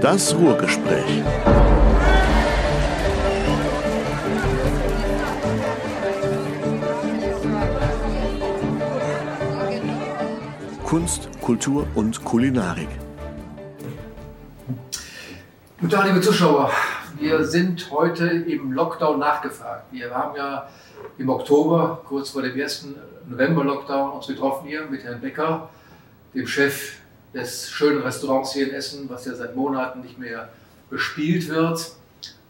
Das Ruhrgespräch. Kunst, Kultur und Kulinarik. Guten Tag, liebe Zuschauer. Wir sind heute im Lockdown nachgefragt. Wir haben ja im Oktober, kurz vor dem ersten November-Lockdown, uns getroffen hier mit Herrn Becker, dem Chef des schönen Restaurants hier in Essen, was ja seit Monaten nicht mehr bespielt wird,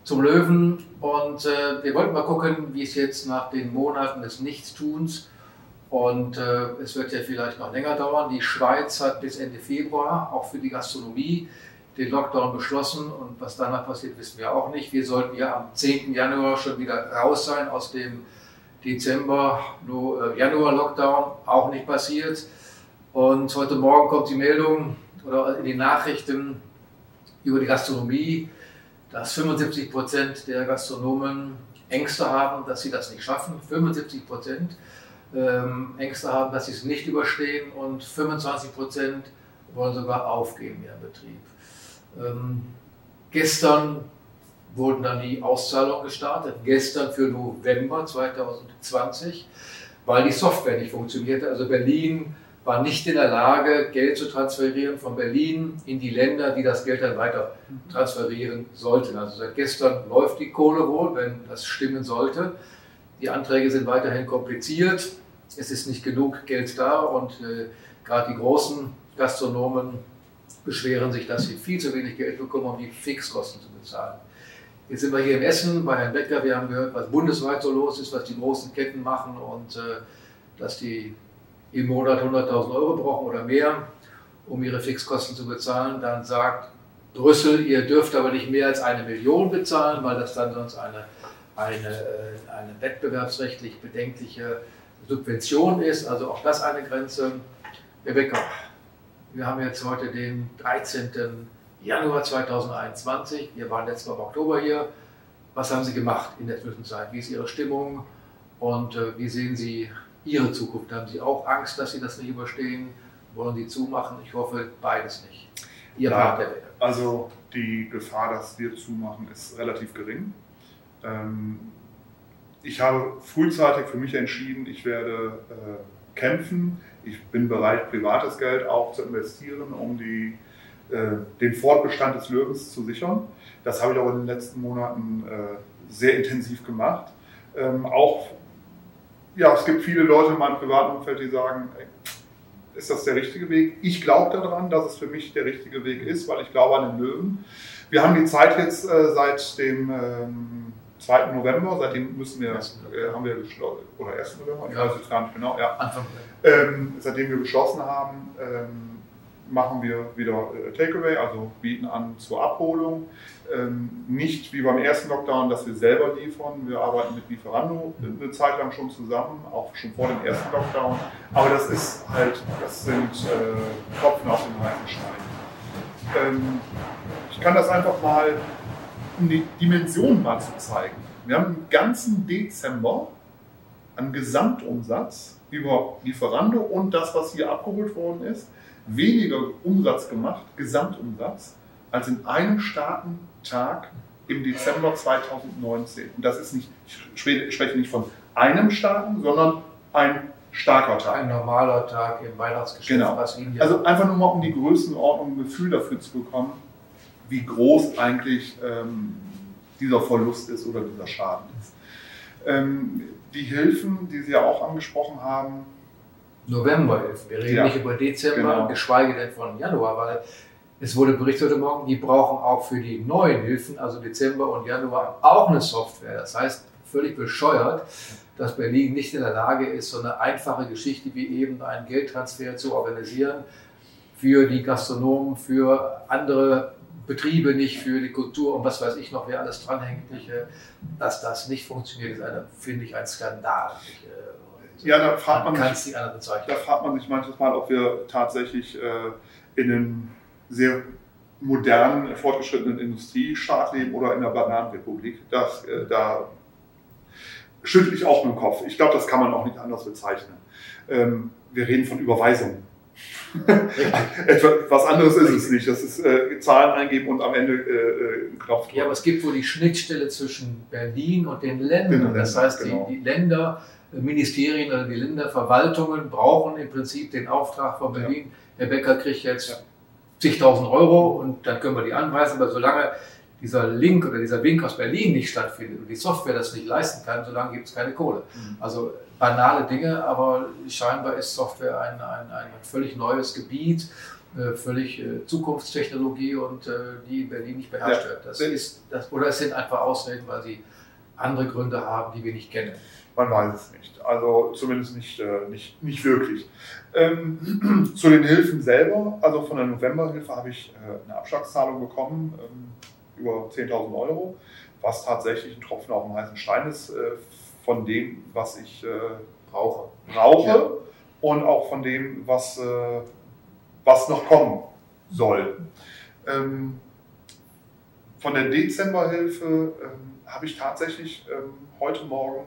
zum Löwen. Und äh, wir wollten mal gucken, wie es jetzt nach den Monaten des Nichtstuns und äh, es wird ja vielleicht noch länger dauern. Die Schweiz hat bis Ende Februar auch für die Gastronomie den Lockdown beschlossen und was danach passiert, wissen wir auch nicht. Wir sollten ja am 10. Januar schon wieder raus sein aus dem Dezember, äh, auch nicht passiert. Und heute Morgen kommt die Meldung oder in den Nachrichten über die Gastronomie, dass 75 Prozent der Gastronomen Ängste haben, dass sie das nicht schaffen. 75 Prozent ähm, Ängste haben, dass sie es nicht überstehen und 25 Prozent wollen sogar aufgeben in ihrem Betrieb. Ähm, gestern wurden dann die Auszahlungen gestartet, gestern für November 2020, weil die Software nicht funktionierte. Also Berlin war nicht in der Lage, Geld zu transferieren von Berlin in die Länder, die das Geld dann weiter transferieren sollten. Also seit gestern läuft die Kohle wohl, wenn das stimmen sollte. Die Anträge sind weiterhin kompliziert. Es ist nicht genug Geld da und äh, gerade die großen Gastronomen beschweren sich, dass sie viel zu wenig Geld bekommen, um die Fixkosten zu bezahlen. Jetzt sind wir hier in Essen bei Herrn Becker. Wir haben gehört, was bundesweit so los ist, was die großen Ketten machen und äh, dass die im Monat 100.000 Euro brauchen oder mehr, um ihre Fixkosten zu bezahlen. Dann sagt Brüssel, ihr dürft aber nicht mehr als eine Million bezahlen, weil das dann sonst eine, eine, äh, eine wettbewerbsrechtlich bedenkliche Subvention ist. Also auch das eine Grenze. Becker, wir haben jetzt heute den 13. Januar 2021. Wir waren letztes Mal im Oktober hier. Was haben Sie gemacht in der Zwischenzeit? Wie ist Ihre Stimmung und äh, wie sehen Sie Ihre Zukunft? Haben Sie auch Angst, dass Sie das nicht überstehen? Wollen Sie zumachen? Ich hoffe, beides nicht. Ihr ja, Part der Welt. Also die Gefahr, dass wir zumachen, ist relativ gering. Ähm, ich habe frühzeitig für mich entschieden, ich werde äh, kämpfen. Ich bin bereit, privates Geld auch zu investieren, um die, äh, den Fortbestand des Löwens zu sichern. Das habe ich auch in den letzten Monaten äh, sehr intensiv gemacht. Ähm, auch ja, es gibt viele Leute in meinem privaten Umfeld, die sagen, ey, ist das der richtige Weg? Ich glaube daran, dass es für mich der richtige Weg ist, weil ich glaube an den Löwen. Wir haben die Zeit jetzt äh, seit dem ähm, 2. November, seitdem müssen wir, äh, haben wir geschlossen, oder 1. November, ich weiß jetzt gar nicht genau, ja. Anfang. Ähm, seitdem wir geschlossen haben, ähm, machen wir wieder äh, Takeaway, also bieten an zur Abholung. Ähm, nicht wie beim ersten Lockdown, dass wir selber liefern. Wir arbeiten mit Lieferando eine Zeit lang schon zusammen, auch schon vor dem ersten Lockdown. Aber das ist halt, das sind äh, Tropfen auf dem heißen Stein. Ähm, ich kann das einfach mal, um die Dimension mal zu zeigen. Wir haben im ganzen Dezember an Gesamtumsatz über Lieferando und das, was hier abgeholt worden ist, weniger Umsatz gemacht, Gesamtumsatz, als in einem starken Tag im Dezember 2019. Und das ist nicht, ich spreche nicht von einem starken, sondern ein starker Tag. Ein normaler Tag im Weihnachtsgeschäft. Genau. Also einfach nur mal um die Größenordnung ein Gefühl dafür zu bekommen, wie groß eigentlich ähm, dieser Verlust ist oder dieser Schaden ist. Ähm, die Hilfen, die Sie ja auch angesprochen haben, Novemberhilfen. Wir reden ja, nicht über Dezember, genau. geschweige denn von Januar, weil es wurde berichtet heute Morgen, die brauchen auch für die neuen Hilfen, also Dezember und Januar, auch eine Software. Das heißt, völlig bescheuert, dass Berlin nicht in der Lage ist, so eine einfache Geschichte wie eben einen Geldtransfer zu organisieren für die Gastronomen, für andere Betriebe nicht, für die Kultur und was weiß ich noch, wer alles dranhängt. Dass das nicht funktioniert, ist, eine, finde ich, ein Skandal. Ich, ja, da fragt man, man sich, da fragt man sich manches Mal, ob wir tatsächlich äh, in einem sehr modernen, fortgeschrittenen Industriestaat leben oder in einer Bananenrepublik. Das, äh, da schüttel ich auch mit dem Kopf. Ich glaube, das kann man auch nicht anders bezeichnen. Ähm, wir reden von Überweisungen. Was anderes ist es nicht. Das ist äh, Zahlen eingeben und am Ende äh, äh einen Knopf drücken. Ja, aber es gibt wohl die Schnittstelle zwischen Berlin und den Ländern. Den das heißt, genau. die, die Länder, Ministerien oder die Länderverwaltungen brauchen im Prinzip den Auftrag von Berlin. Ja. Herr Becker kriegt jetzt ja. zigtausend Euro und dann können wir die anweisen. Aber solange dieser Link oder dieser Wink aus Berlin nicht stattfindet und die Software das nicht leisten kann, solange gibt es keine Kohle. Mhm. Also banale Dinge, aber scheinbar ist Software ein, ein, ein völlig neues Gebiet, äh, völlig äh, Zukunftstechnologie und äh, die in Berlin nicht beherrscht ja. wird. Das ist, das, oder es sind einfach Ausreden, weil sie andere Gründe haben, die wir nicht kennen. Man weiß es nicht. Also zumindest nicht, äh, nicht, nicht wirklich. Ähm, zu den Hilfen selber, also von der Novemberhilfe habe ich äh, eine Abschlagszahlung bekommen, ähm, über 10.000 Euro, was tatsächlich ein Tropfen auf dem heißen Stein ist äh, von dem, was ich äh, brauche, brauche ja. und auch von dem, was, äh, was noch kommen soll. Ähm, von der Dezemberhilfe ähm, habe ich tatsächlich ähm, heute Morgen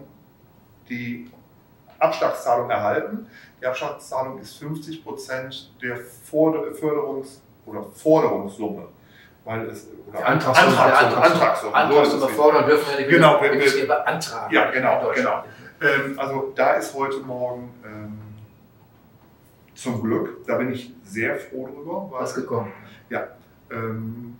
die Abschlagszahlung erhalten. Die Abschlagszahlung ist 50 Prozent der Förderungs- oder Forderungssumme weil es oder Antragssumme, Antragssumme, Antragssumme, Antragssumme fordern dürfen wir nicht. Genau, wir, beantragen. Ja, genau, genau. Ähm, also da ist heute Morgen ähm, zum Glück, da bin ich sehr froh drüber. Weil, Was gekommen? Ja, ähm,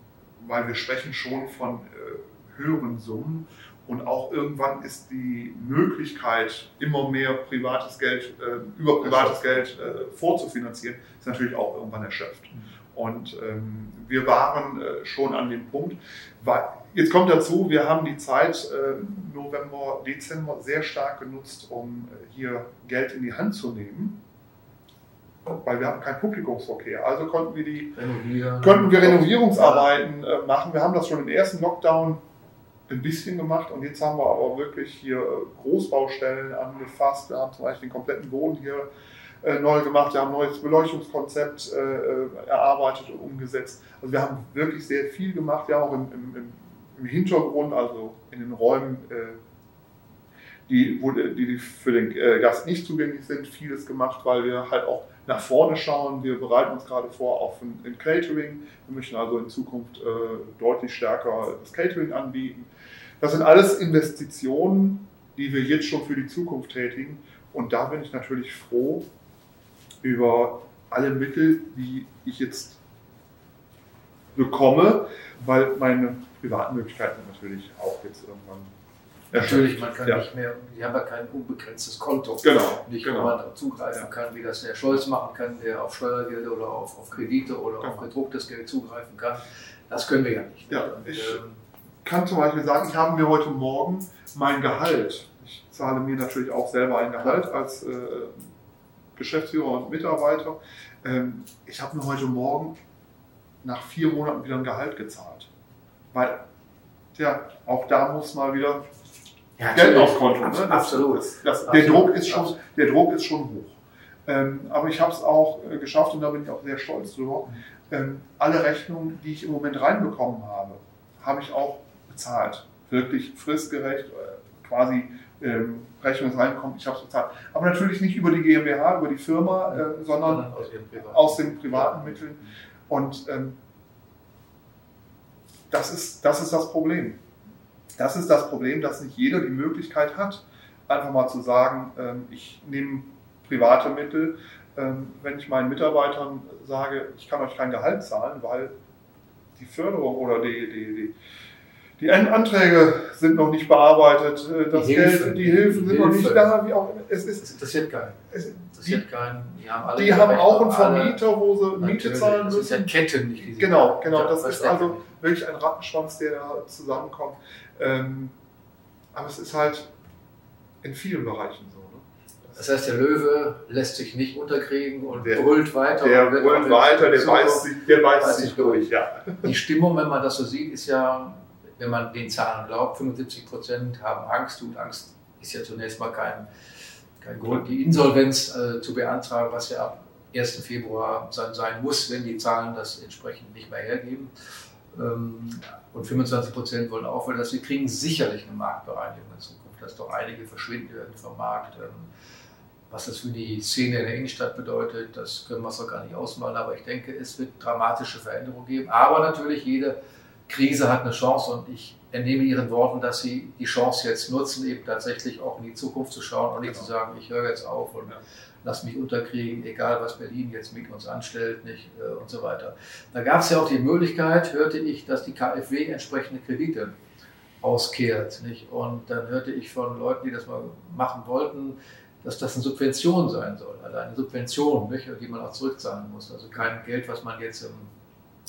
weil wir sprechen schon von äh, höheren Summen und auch irgendwann ist die Möglichkeit, immer mehr privates Geld, äh, über privates Geld äh, vorzufinanzieren, ist natürlich auch irgendwann erschöpft. Mhm. Und ähm, wir waren äh, schon an dem Punkt. Weil, jetzt kommt dazu, wir haben die Zeit äh, November, Dezember sehr stark genutzt, um äh, hier Geld in die Hand zu nehmen. Weil wir haben keinen Publikumsverkehr. Also konnten wir, die, konnten wir Renovierungsarbeiten äh, machen. Wir haben das schon im ersten Lockdown ein bisschen gemacht und jetzt haben wir aber wirklich hier äh, Großbaustellen angefasst. Wir haben zum Beispiel den kompletten Boden hier äh, neu gemacht, wir haben ein neues Beleuchtungskonzept äh, äh, erarbeitet und umgesetzt. Also wir haben wirklich sehr viel gemacht, ja auch im, im, im Hintergrund, also in den Räumen, äh, die, wo, die für den äh, Gast nicht zugänglich sind, vieles gemacht, weil wir halt auch nach vorne schauen. Wir bereiten uns gerade vor auf ein, ein Catering. Wir möchten also in Zukunft äh, deutlich stärker das Catering anbieten. Das sind alles Investitionen, die wir jetzt schon für die Zukunft tätigen. Und da bin ich natürlich froh, über alle Mittel, die ich jetzt bekomme, weil meine privaten Möglichkeiten natürlich auch jetzt irgendwann Natürlich, man kann ja. nicht mehr, die haben ja kein unbegrenztes Konto. Genau. Nicht, genau. wo man zugreifen ja. kann, wie das der Scholz machen kann, der auf Steuergelder oder auf, auf Kredite oder genau. auf gedrucktes Geld zugreifen kann. Das können wir ja nicht. Ja, Und, ich ähm, kann zum Beispiel sagen, ich habe mir heute Morgen mein Gehalt, ich zahle mir natürlich auch selber ein Gehalt als äh, Geschäftsführer und Mitarbeiter. Ähm, ich habe mir heute Morgen nach vier Monaten wieder ein Gehalt gezahlt. Weil, ja, auch da muss mal wieder ja, Geld aufs Konto. Ne? Das, absolut. Das, das, absolut. Der, Druck ist schon, der Druck ist schon hoch. Ähm, aber ich habe es auch äh, geschafft und da bin ich auch sehr stolz drüber. Ähm, alle Rechnungen, die ich im Moment reinbekommen habe, habe ich auch bezahlt. Wirklich fristgerecht, äh, quasi ähm, Rechnung reinkommt, ich habe es bezahlt. Aber natürlich nicht über die GmbH, über die Firma, äh, sondern aus, aus, den privaten Mitteln. Und ähm, das, ist, das ist das Problem. Das ist das Problem, dass nicht jeder die Möglichkeit hat, einfach mal zu sagen, ähm, ich nehme private Mittel, ähm, wenn ich meinen Mitarbeitern sage, ich kann euch kein Gehalt zahlen, weil die Förderung oder die, die, die die Anträge sind noch nicht bearbeitet, äh, das die Geld, Hilfe, die Hilfen sind Hilfe. noch nicht da. Wie auch, es ist, das interessiert keinen. Es interessiert keinen. Die haben, alle die haben auch einen Vermieter, wo sie Miete zahlen müssen. Das ist ja Ketten, nicht diese Genau, genau. Das ist also wirklich ein Rattenschwanz, der da zusammenkommt. Ähm, aber es ist halt in vielen Bereichen so. Ne? Das heißt, der Löwe lässt sich nicht unterkriegen und der, brüllt weiter. Der brüllt weiter, der beißt sich, der beißt sich durch. Ja. Die Stimmung, wenn man das so sieht, ist ja wenn man den Zahlen glaubt, 75 Prozent haben Angst und Angst ist ja zunächst mal kein, kein Grund, die Insolvenz äh, zu beantragen, was ja ab 1. Februar sein, sein muss, wenn die Zahlen das entsprechend nicht mehr hergeben. Ähm, und 25 Prozent wollen aufhören. dass sie kriegen sicherlich eine Marktbereinigung in Zukunft, dass doch einige verschwinden werden vom Markt. Ähm, Was das für die Szene in der Innenstadt bedeutet, das können wir so gar nicht ausmalen, aber ich denke, es wird dramatische Veränderungen geben. Aber natürlich, jede Krise hat eine Chance und ich entnehme Ihren Worten, dass Sie die Chance jetzt nutzen, eben tatsächlich auch in die Zukunft zu schauen und nicht genau. zu sagen, ich höre jetzt auf und ja. lass mich unterkriegen, egal was Berlin jetzt mit uns anstellt nicht, äh, und so weiter. Da gab es ja auch die Möglichkeit, hörte ich, dass die KfW entsprechende Kredite auskehrt. Nicht? Und dann hörte ich von Leuten, die das mal machen wollten, dass das eine Subvention sein soll. Also eine Subvention, nicht? die man auch zurückzahlen muss. Also kein Geld, was man jetzt ähm,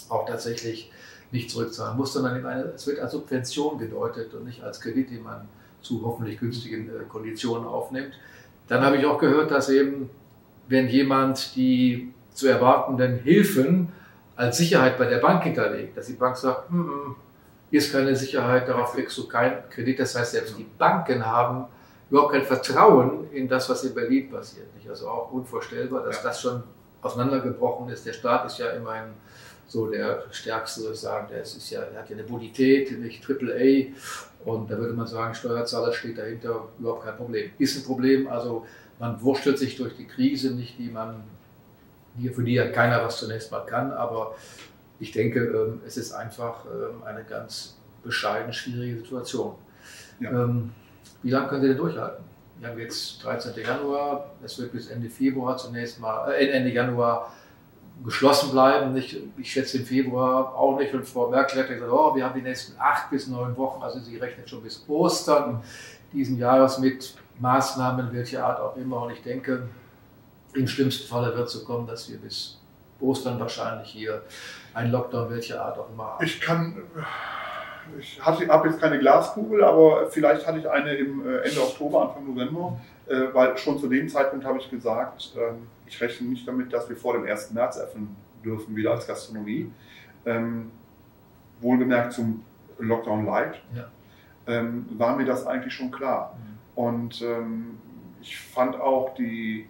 auch tatsächlich nicht zurückzahlen muss, sondern eine, es wird als Subvention gedeutet und nicht als Kredit, den man zu hoffentlich günstigen äh, Konditionen aufnimmt. Dann habe ich auch gehört, dass eben, wenn jemand die zu erwartenden Hilfen als Sicherheit bei der Bank hinterlegt, dass die Bank sagt, mm -mm, hier ist keine Sicherheit, darauf kriegst du keinen Kredit. Das heißt, selbst die Banken haben überhaupt kein Vertrauen in das, was in Berlin passiert. Also auch unvorstellbar, dass ja. das schon auseinandergebrochen ist. Der Staat ist ja immerhin so der stärkste, soll ich sagen, der, ist ja, der hat ja eine Bonität, nicht Triple A. Und da würde man sagen, Steuerzahler steht dahinter, überhaupt kein Problem. Ist ein Problem, also man wurschtelt sich durch die Krise nicht, die man, für die ja keiner was zunächst mal kann, aber ich denke, ähm, es ist einfach ähm, eine ganz bescheiden schwierige Situation. Ja. Ähm, wie lange können Sie denn durchhalten? Wir haben jetzt 13. Januar, es wird bis Ende Februar zunächst mal, äh, Ende Januar geschlossen bleiben. Nicht, ich schätze im Februar auch nicht. Und Frau Merkel hat gesagt, oh, wir haben die nächsten acht bis neun Wochen, also sie rechnet schon bis Ostern diesen Jahres mit Maßnahmen, welcher Art auch immer. Und ich denke, im schlimmsten Falle wird es so kommen, dass wir bis Ostern wahrscheinlich hier ein Lockdown welcher Art auch immer haben. Ich kann, ich habe jetzt keine Glaskugel, aber vielleicht hatte ich eine im äh, Ende Oktober, Anfang November, weil schon zu dem Zeitpunkt habe ich gesagt, ähm, ich rechne nicht damit, dass wir vor dem 1. März öffnen dürfen, wieder als Gastronomie. Ähm, wohlgemerkt zum Lockdown Light, ja. ähm, war mir das eigentlich schon klar. Mhm. Und ich fand auch die,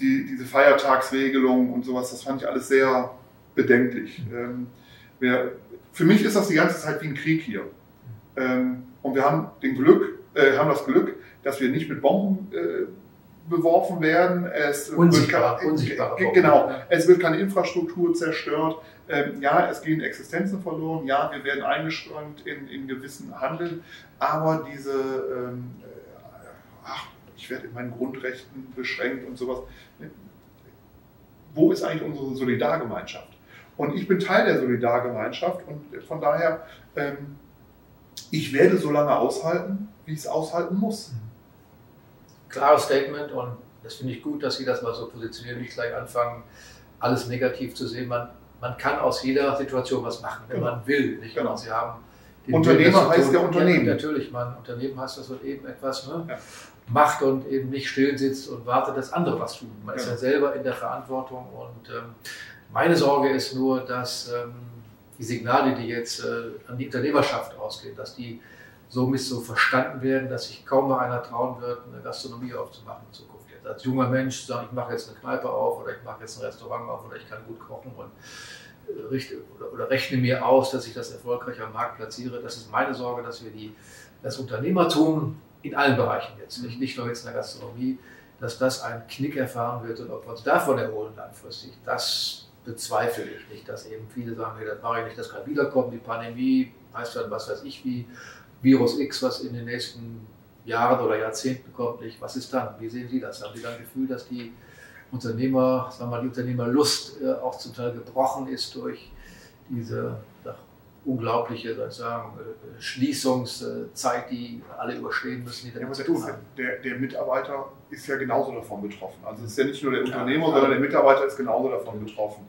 die, diese Feiertagsregelung und sowas, das fand ich alles sehr bedenklich. Mhm. Für mich ist das die ganze Zeit wie ein Krieg hier. Mhm. Und wir haben, den Glück, äh, haben das Glück, dass wir nicht mit Bomben äh, beworfen werden. Es Unsichtbar, wird unsichtbar genau, es wird keine Infrastruktur zerstört. Ähm, ja, es gehen Existenzen verloren. Ja, wir werden eingeschränkt in, in gewissen Handeln. Aber diese, ähm, äh, ach, ich werde in meinen Grundrechten beschränkt und sowas. Wo ist eigentlich unsere Solidargemeinschaft? Und ich bin Teil der Solidargemeinschaft und von daher, ähm, ich werde so lange aushalten, wie ich es aushalten muss. Klares Statement und das finde ich gut, dass Sie das mal so positionieren, nicht gleich anfangen, alles negativ zu sehen. Man, man kann aus jeder Situation was machen, wenn genau. man will. Nicht? Genau. Sie haben Unternehmer heißt ja Unternehmen. Ja, natürlich, man, Unternehmen heißt, dass man eben etwas ne, ja. macht und eben nicht still sitzt und wartet, dass andere was tun. Man ja. ist ja selber in der Verantwortung und ähm, meine Sorge ist nur, dass ähm, die Signale, die jetzt äh, an die Unternehmerschaft ausgehen, dass die so verstanden werden, dass sich kaum mal einer trauen wird, eine Gastronomie aufzumachen in Zukunft. Jetzt als junger Mensch sagen, ich mache jetzt eine Kneipe auf oder ich mache jetzt ein Restaurant auf oder ich kann gut kochen und äh, richte, oder, oder, rechne mir aus, dass ich das erfolgreich am Markt platziere. Das ist meine Sorge, dass wir die, das Unternehmertum in allen Bereichen jetzt, nicht, nicht nur jetzt in der Gastronomie, dass das einen Knick erfahren wird und ob wir uns davon erholen langfristig, das bezweifle ich nicht, dass eben viele sagen, hey, das mache ich nicht, das kann wiederkommen, die Pandemie heißt dann was weiß ich wie Virus X, was in den nächsten Jahren oder Jahrzehnten kommt, nicht? was ist dann? Wie sehen Sie das? Haben Sie dann ein Gefühl, dass die Unternehmer, sagen wir mal, die Unternehmerlust äh, auch zum Teil gebrochen ist durch diese ach, unglaubliche soll ich sagen, äh, Schließungszeit, die alle überstehen müssen, die damit ja, zu tun haben? Der, der, Mitarbeiter ist ja genauso davon betroffen. Also es ist ja nicht nur der Unternehmer, ja, sondern der Mitarbeiter ist genauso davon betroffen.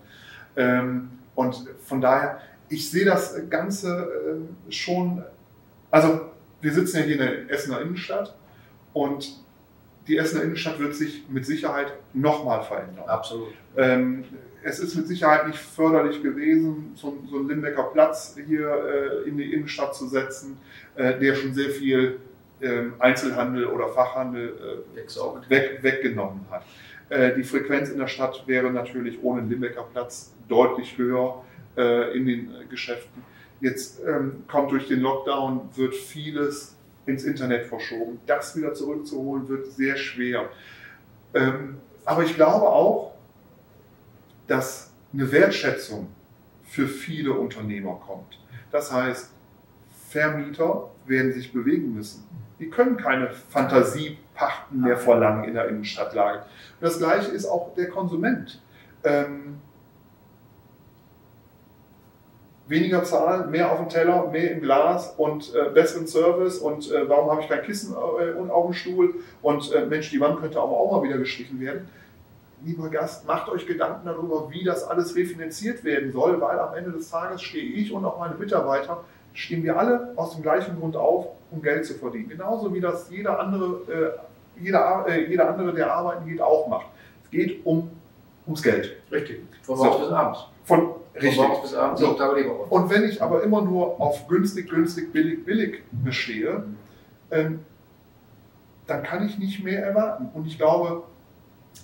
Ähm, und von daher, ich sehe das Ganze äh, schon also, wir sitzen ja hier in der Essener Innenstadt und die Essener Innenstadt wird sich mit Sicherheit nochmal verändern. Absolut. Ähm, es ist mit Sicherheit nicht förderlich gewesen, so, so einen Limbecker Platz hier äh, in die Innenstadt zu setzen, äh, der schon sehr viel äh, Einzelhandel oder Fachhandel äh, weg, weggenommen hat. Äh, die Frequenz in der Stadt wäre natürlich ohne den Limbecker Platz deutlich höher äh, in den Geschäften. Jetzt ähm, kommt durch den Lockdown, wird vieles ins Internet verschoben. Das wieder zurückzuholen wird sehr schwer. Ähm, aber ich glaube auch, dass eine Wertschätzung für viele Unternehmer kommt. Das heißt, Vermieter werden sich bewegen müssen. Die können keine Fantasiepachten mehr verlangen in der Innenstadtlage. Und das gleiche ist auch der Konsument. Ähm, weniger zahlen, mehr auf dem Teller, mehr im Glas und äh, besseren Service und äh, warum habe ich kein Kissen äh, auf dem Stuhl und äh, Mensch, die Wand könnte aber auch mal wieder gestrichen werden. Lieber Gast, macht euch Gedanken darüber, wie das alles refinanziert werden soll, weil am Ende des Tages stehe ich und auch meine Mitarbeiter, stehen wir alle aus dem gleichen Grund auf, um Geld zu verdienen. Genauso wie das jeder andere, äh, jeder, äh, jeder andere, der arbeiten geht, auch macht. Es geht um, ums Geld. Richtig, von morgens so. bis abends. Von, Richtig. Von bis abends, so. Tage die Woche. Und wenn ich aber immer nur auf günstig, günstig, billig, billig bestehe, ähm, dann kann ich nicht mehr erwarten. Und ich glaube,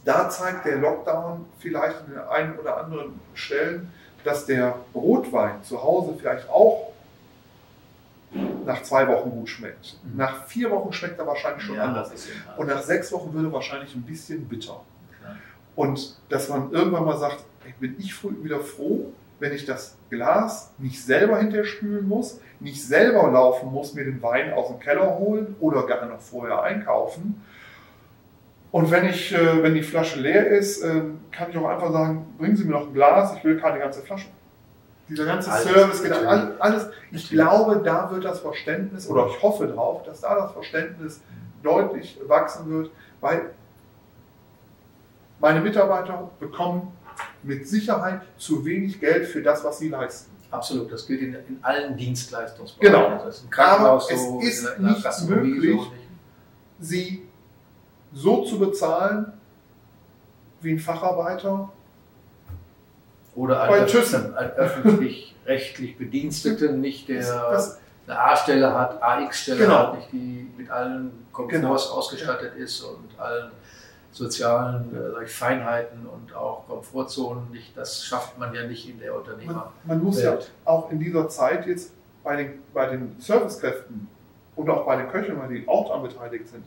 da zeigt der Lockdown vielleicht an den einen oder anderen Stellen, dass der Rotwein zu Hause vielleicht auch nach zwei Wochen gut schmeckt. Mhm. Nach vier Wochen schmeckt er wahrscheinlich schon ja, anders. Und nach sechs Wochen würde er wahrscheinlich ein bisschen bitter. Und dass man irgendwann mal sagt, bin ich wieder froh, wenn ich das Glas nicht selber hinterher spülen muss, nicht selber laufen muss, mir den Wein aus dem Keller holen oder gar noch vorher einkaufen. Und wenn, ich, äh, wenn die Flasche leer ist, ähm, kann ich auch einfach sagen, bringen Sie mir noch ein Glas, ich will keine ganze Flasche. Dieser ganze alles, Service, genau, alles. Ich glaube, da wird das Verständnis, oder ich hoffe darauf, dass da das Verständnis deutlich wachsen wird, weil meine Mitarbeiter bekommen mit Sicherheit zu wenig Geld für das, was sie leisten. Absolut, das gilt in, in allen Dienstleistungsbereichen. Genau. Also Aber so, es ist in, in nicht möglich, so sie so zu bezahlen wie ein Facharbeiter oder ein, öffentlich-rechtlich Bediensteten, nicht der das, eine A-Stelle hat, AX-Stelle genau. hat, nicht die mit allen Komforts genau. ausgestattet ist und allen sozialen äh, Feinheiten und auch Komfortzonen nicht. Das schafft man ja nicht in der Unternehmer. Man, man muss Welt. ja auch in dieser Zeit jetzt bei den, bei den Servicekräften und auch bei den Köchen, die auch daran beteiligt sind,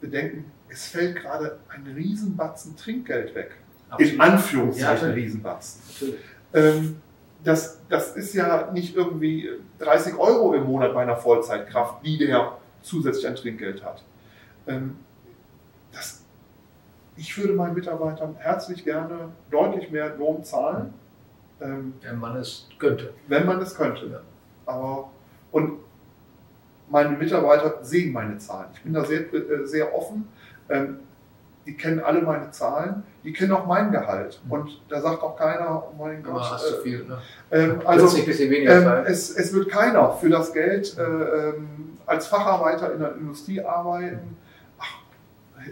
bedenken, es fällt gerade ein Riesenbatzen Trinkgeld weg. Absolut. In Anführungszeichen ja, Riesenbatzen. Ähm, das, das ist ja nicht irgendwie 30 Euro im Monat bei einer Vollzeitkraft, die der zusätzlich ein Trinkgeld hat. Ähm, das, ich würde meinen Mitarbeitern herzlich gerne deutlich mehr Lohn zahlen. Ähm, wenn man es könnte. Wenn man es könnte. Ja. Aber, und meine Mitarbeiter sehen meine Zahlen. Ich bin da sehr, äh, sehr offen. Ähm, die kennen alle meine Zahlen, die kennen auch mein Gehalt. Mhm. Und da sagt auch keiner, oh mein Gott. Aber hast du viel, ne? Ähm, also, ähm, es, es, wird keiner für das Geld äh, ähm, als Facharbeiter in der Industrie arbeiten.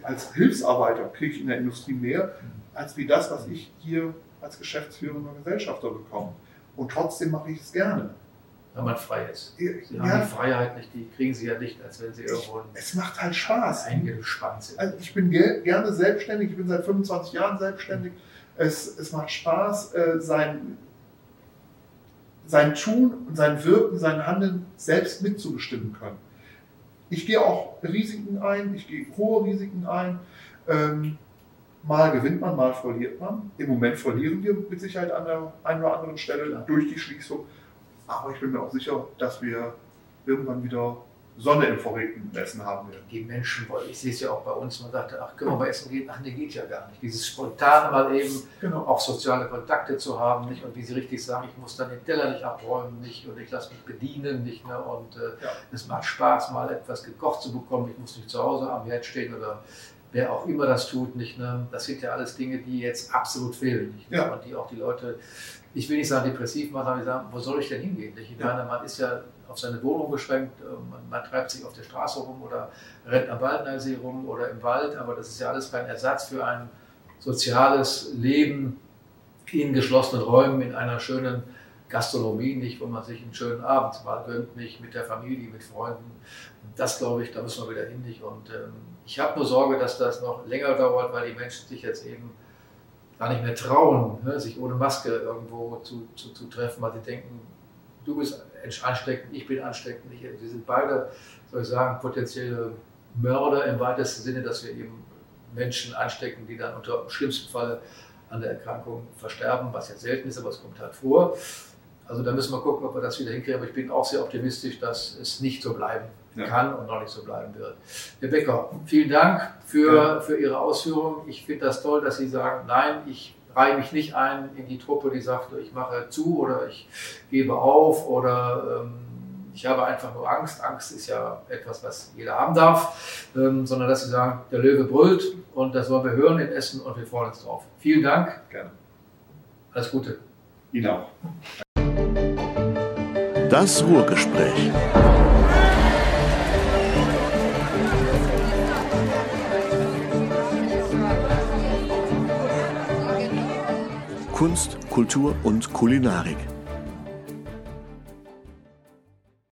Als Hilfsarbeiter kriege ich in der Industrie mehr, als wie das, was ich hier als geschäftsführender Gesellschafter bekomme. Und trotzdem mache ich es gerne wenn man frei ist. Sie ja. haben die Freiheit nicht, die kriegen sie ja nicht, als wenn sie irgendwo Es macht halt Spaß. eingespannt sind. Also ich bin gerne selbstständig, ich bin seit 25 Jahren selbstständig. Es, es macht Spaß, äh, sein, sein Tun und sein Wirken, sein Handeln selbst mitzubestimmen können. Ich gehe auch Risiken ein, ich gehe hohe Risiken ein. Ähm, mal gewinnt man, mal verliert man. Im Moment verlieren wir mit Sicherheit an der einen oder anderen Stelle durch die Schließung. Aber ich bin mir auch sicher, dass wir irgendwann wieder Sonne im verregten Essen haben werden. Die Menschen wollen, ich sehe es ja auch bei uns, man sagte, ach, können wir mal essen gehen? Ach, nee, geht ja gar nicht. Dieses spontane mal eben, genau. auch soziale Kontakte zu haben, nicht? Und wie Sie richtig sagen, ich muss dann den Teller nicht abräumen, nicht? Und ich lasse mich bedienen, nicht? Ne? Und äh, ja. es macht Spaß, mal etwas gekocht zu bekommen. Ich muss nicht zu Hause am Herd stehen oder wer auch immer das tut, nicht? Ne? Das sind ja alles Dinge, die jetzt absolut fehlen, nicht? Ja. Und die auch die Leute ich will nicht sagen depressiv machen, aber ich sage, wo soll ich denn hingehen? Ich meine, man ist ja auf seine Wohnung beschränkt, ähm, man, man, treibt sich auf der Straße rum oder rennt am Waldnersee rum oder im Wald, aber das ist ja alles kein Ersatz für ein soziales Leben in geschlossenen Räumen, in einer schönen Gastronomie, nicht, wo man sich einen schönen Abend mal gönnt, nicht mit der Familie, mit Freunden. Das glaube ich, da müssen wir wieder hin. Nicht. Und ähm, ich habe nur Sorge, dass das noch länger dauert, weil die Menschen sich jetzt eben gar nicht mehr trauen, ne, sich ohne Maske irgendwo zu, zu, zu treffen, weil sie denken, du bist ansteckend, ich bin ansteckend. Ich, wir sind beide, soll ich sagen, potenzielle Mörder im weitesten Sinne, dass wir eben Menschen anstecken, die dann unter im schlimmsten Fall an der Erkrankung versterben, was ja selten ist, aber es kommt halt vor. Also da müssen wir gucken, ob wir das wieder hinkriegen. Aber ich bin auch sehr optimistisch, dass es nicht so bleiben ja. kann und noch nicht so bleiben wird. Herr Becker, vielen Dank für, ja. für Ihre Ausführungen. Ich finde das toll, dass Sie sagen, nein, ich reihe mich nicht ein in die Truppe, die sagt, ich mache zu oder ich gebe auf oder ähm, ich habe einfach nur Angst. Angst ist ja etwas, was jeder haben darf, ähm, sondern dass Sie sagen, der Löwe brüllt und das wollen wir hören in Essen und wir freuen uns drauf. Vielen Dank. Gerne. Alles Gute. Ihnen auch. Das Ruhrgespräch. Kunst, Kultur und Kulinarik.